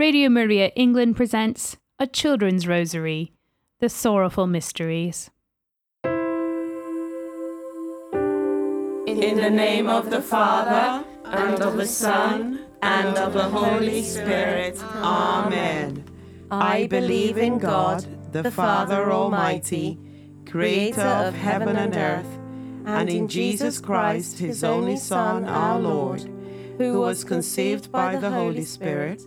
Radio Maria England presents A Children's Rosary The Sorrowful Mysteries. In the name of the Father, and of the Son, and of the Holy Spirit. Amen. I believe in God, the Father Almighty, creator of heaven and earth, and in Jesus Christ, his only Son, our Lord, who was conceived by the Holy Spirit,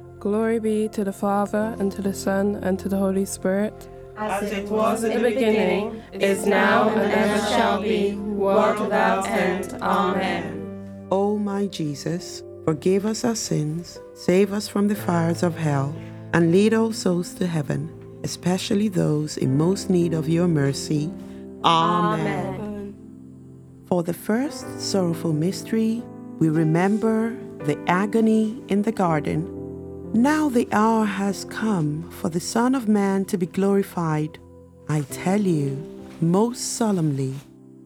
Glory be to the Father, and to the Son, and to the Holy Spirit. As it was in the beginning, is now, and ever shall be, world without end. Amen. O my Jesus, forgive us our sins, save us from the fires of hell, and lead all souls to heaven, especially those in most need of your mercy. Amen. For the first sorrowful mystery, we remember the agony in the garden. Now the hour has come for the Son of Man to be glorified. I tell you, most solemnly,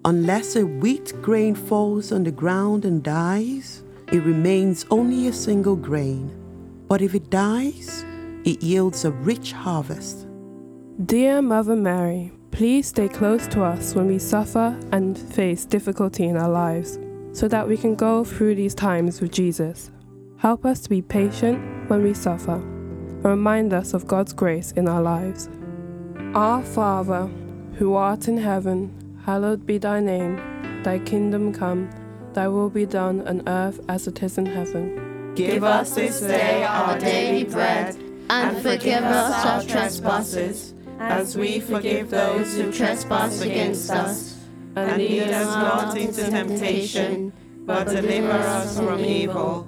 unless a wheat grain falls on the ground and dies, it remains only a single grain. But if it dies, it yields a rich harvest. Dear Mother Mary, please stay close to us when we suffer and face difficulty in our lives, so that we can go through these times with Jesus. Help us to be patient when we suffer, and remind us of God's grace in our lives. Our Father, who art in heaven, hallowed be thy name. Thy kingdom come, thy will be done on earth as it is in heaven. Give us this day our daily bread, and forgive us our trespasses, as we forgive those who trespass against us. And lead us not into temptation, but deliver us from evil.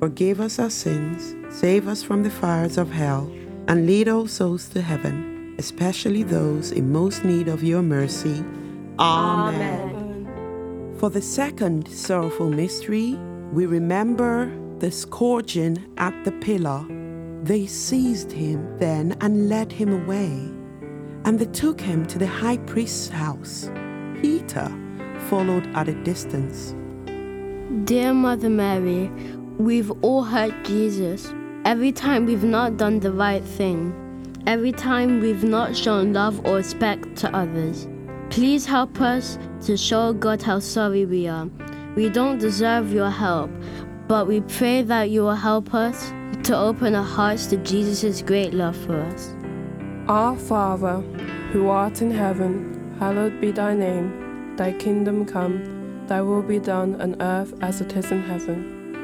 forgive us our sins, save us from the fires of hell, and lead all souls to heaven, especially those in most need of your mercy. Amen. For the second sorrowful mystery, we remember the scourging at the pillar. They seized him then and led him away, and they took him to the high priest's house. Peter followed at a distance. Dear Mother Mary, we've all hurt Jesus. Every time we've not done the right thing. Every time we've not shown love or respect to others. Please help us to show God how sorry we are. We don't deserve your help, but we pray that you will help us to open our hearts to Jesus' great love for us. Our Father, who art in heaven, hallowed be thy name. Thy kingdom come, thy will be done on earth as it is in heaven.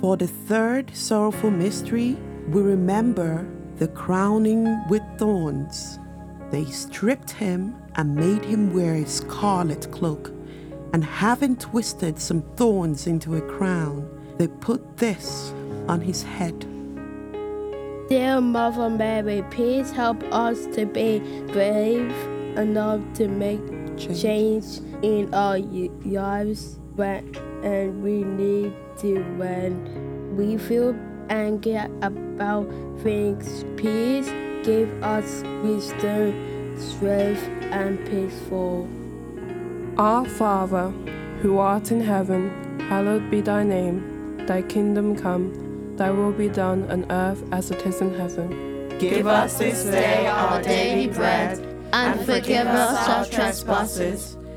For the third sorrowful mystery, we remember the crowning with thorns. They stripped him and made him wear a scarlet cloak, and having twisted some thorns into a crown, they put this on his head. Dear Mother Mary, please help us to be brave enough to make change in our lives when and we need to when we feel angry about things. Peace give us wisdom, strength, and peaceful. Our Father, who art in heaven, hallowed be thy name. Thy kingdom come, thy will be done on earth as it is in heaven. Give us this day our daily bread, and forgive us our trespasses,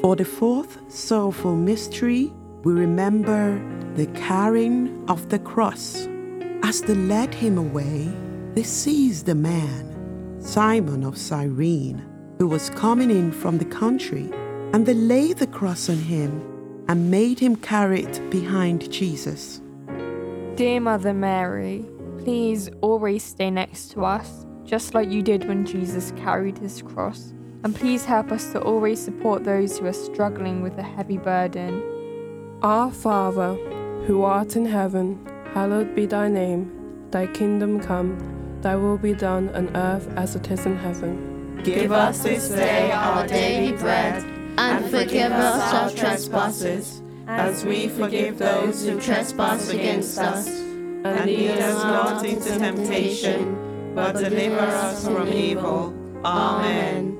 For the fourth sorrowful mystery, we remember the carrying of the cross. As they led him away, they seized a man, Simon of Cyrene, who was coming in from the country, and they laid the cross on him and made him carry it behind Jesus. Dear Mother Mary, please always stay next to us, just like you did when Jesus carried his cross. And please help us to always support those who are struggling with a heavy burden. Our Father, who art in heaven, hallowed be thy name. Thy kingdom come, thy will be done on earth as it is in heaven. Give us this day our daily bread, and forgive us our trespasses, as we forgive those who trespass against us. And lead us not into temptation, but deliver us from evil. Amen.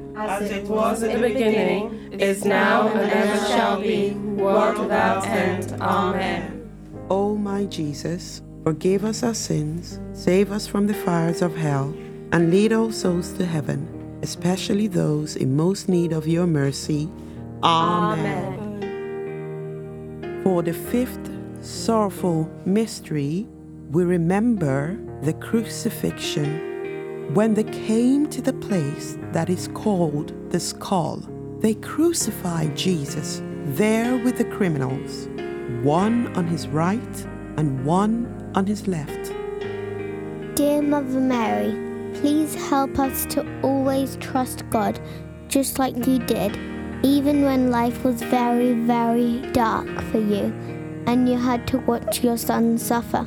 As it was in the beginning, is now, and ever shall be, world without end. Amen. O my Jesus, forgive us our sins, save us from the fires of hell, and lead all souls to heaven, especially those in most need of your mercy. Amen. For the fifth sorrowful mystery, we remember the crucifixion. When they came to the place that is called the skull, they crucified Jesus there with the criminals, one on his right and one on his left. Dear Mother Mary, please help us to always trust God just like you did, even when life was very, very dark for you and you had to watch your son suffer.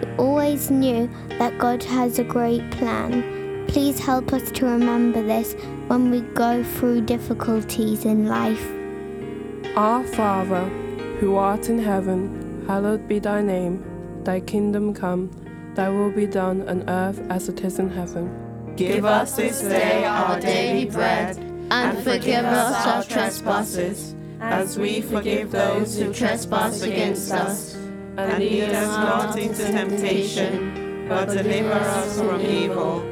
You always knew that God has a great plan. Please help us to remember this when we go through difficulties in life. Our Father, who art in heaven, hallowed be thy name. Thy kingdom come, thy will be done on earth as it is in heaven. Give us this day our daily bread, and forgive us our trespasses, as we forgive those who trespass against us. And lead us not into temptation, but deliver us from evil.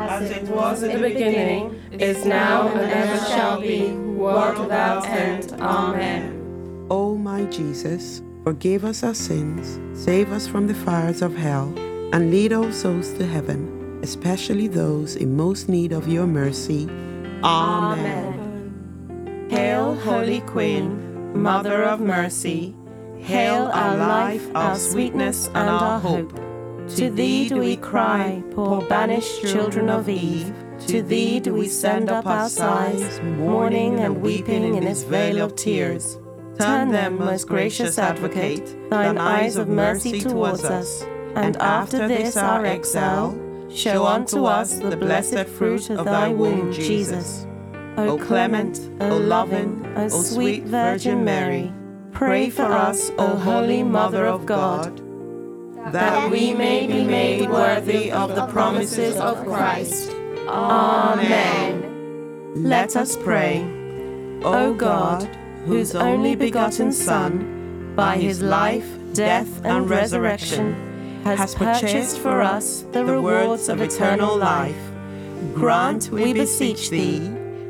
As it was in the beginning, is now, and ever shall be, world without end. Amen. O my Jesus, forgive us our sins, save us from the fires of hell, and lead all souls to heaven, especially those in most need of your mercy. Amen. Hail, Holy Queen, Mother of Mercy. Hail our life, our sweetness, and our hope. To thee do we cry, poor banished children of Eve. To thee do we send up our sighs, mourning and weeping in this vale of tears. Turn them, most gracious advocate, thine eyes of mercy towards us, and after this our exile, show unto us the blessed fruit of thy womb, Jesus. O clement, O loving, O sweet Virgin Mary, pray for us, O Holy Mother of God, that we may be made worthy of the promises of Christ. Amen. Let us pray. O God, whose only begotten Son, by his life, death, and resurrection, has purchased for us the rewards of eternal life, grant, we beseech thee,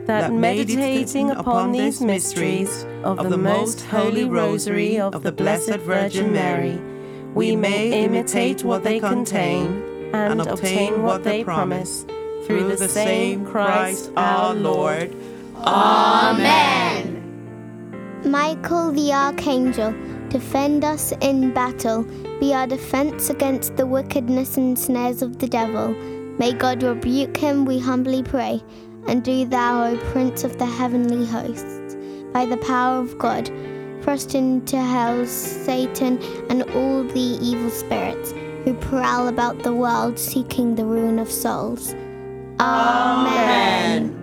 that meditating upon these mysteries of the most holy rosary of the Blessed Virgin Mary, we may imitate what they contain and obtain what they promise through the same Christ our Lord. Amen. Michael the Archangel, defend us in battle, be our defense against the wickedness and snares of the devil. May God rebuke him, we humbly pray. And do thou, O Prince of the heavenly hosts, by the power of God, thrust into hell Satan and all the evil spirits who prowl about the world seeking the ruin of souls. Amen.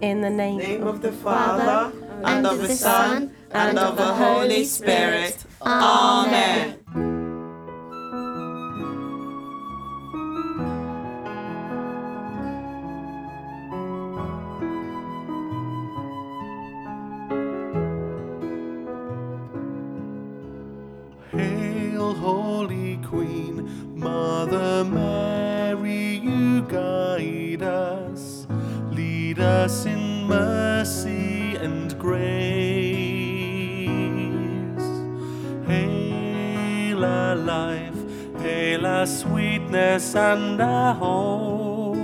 In the name, of the Father, and of the Son, and of the Holy Spirit. Amen. Guide us, lead us in mercy and grace. Hail our life, hail our sweetness and our hope.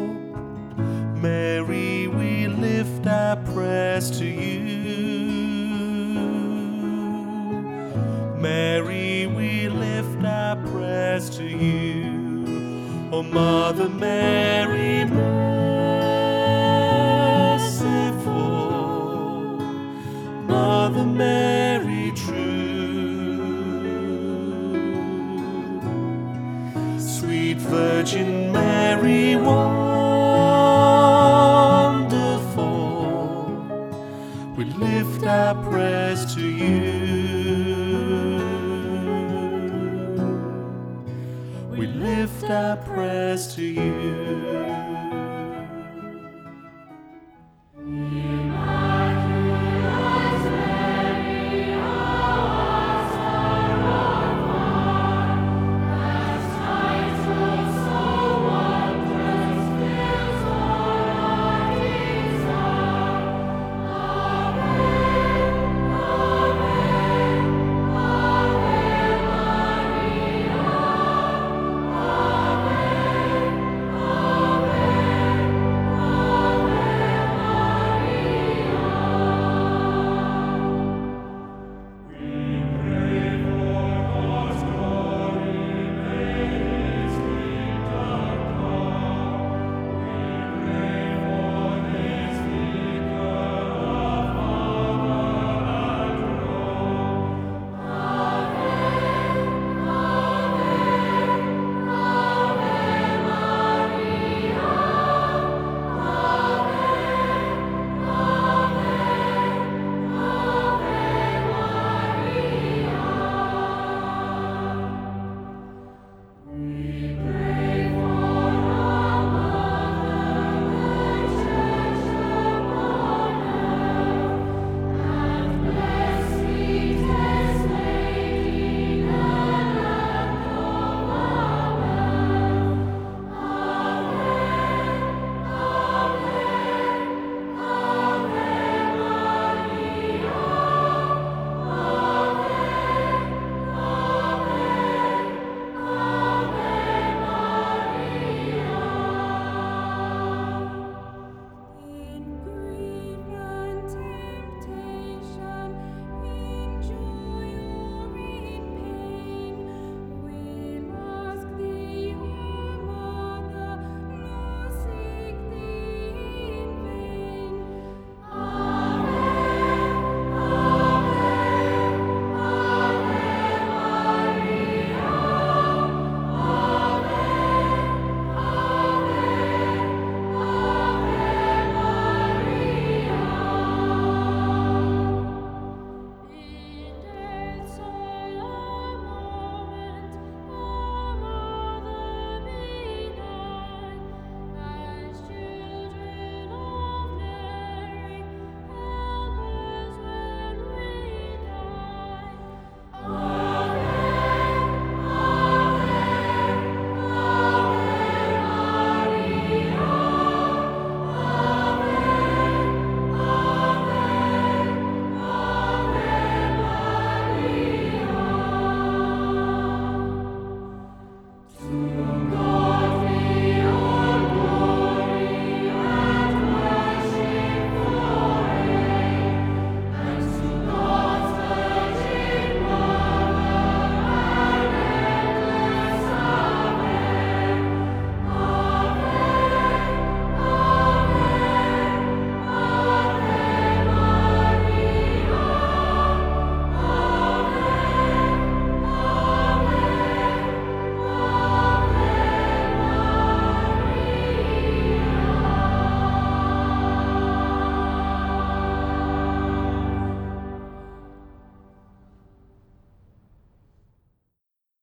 Mary, we lift our prayers to you. Mary, we lift our prayers to you. O Mother Mary, merciful, Mother Mary, true, sweet Virgin Mary, wonderful, we lift our prayers to you. Lift our prayers to you.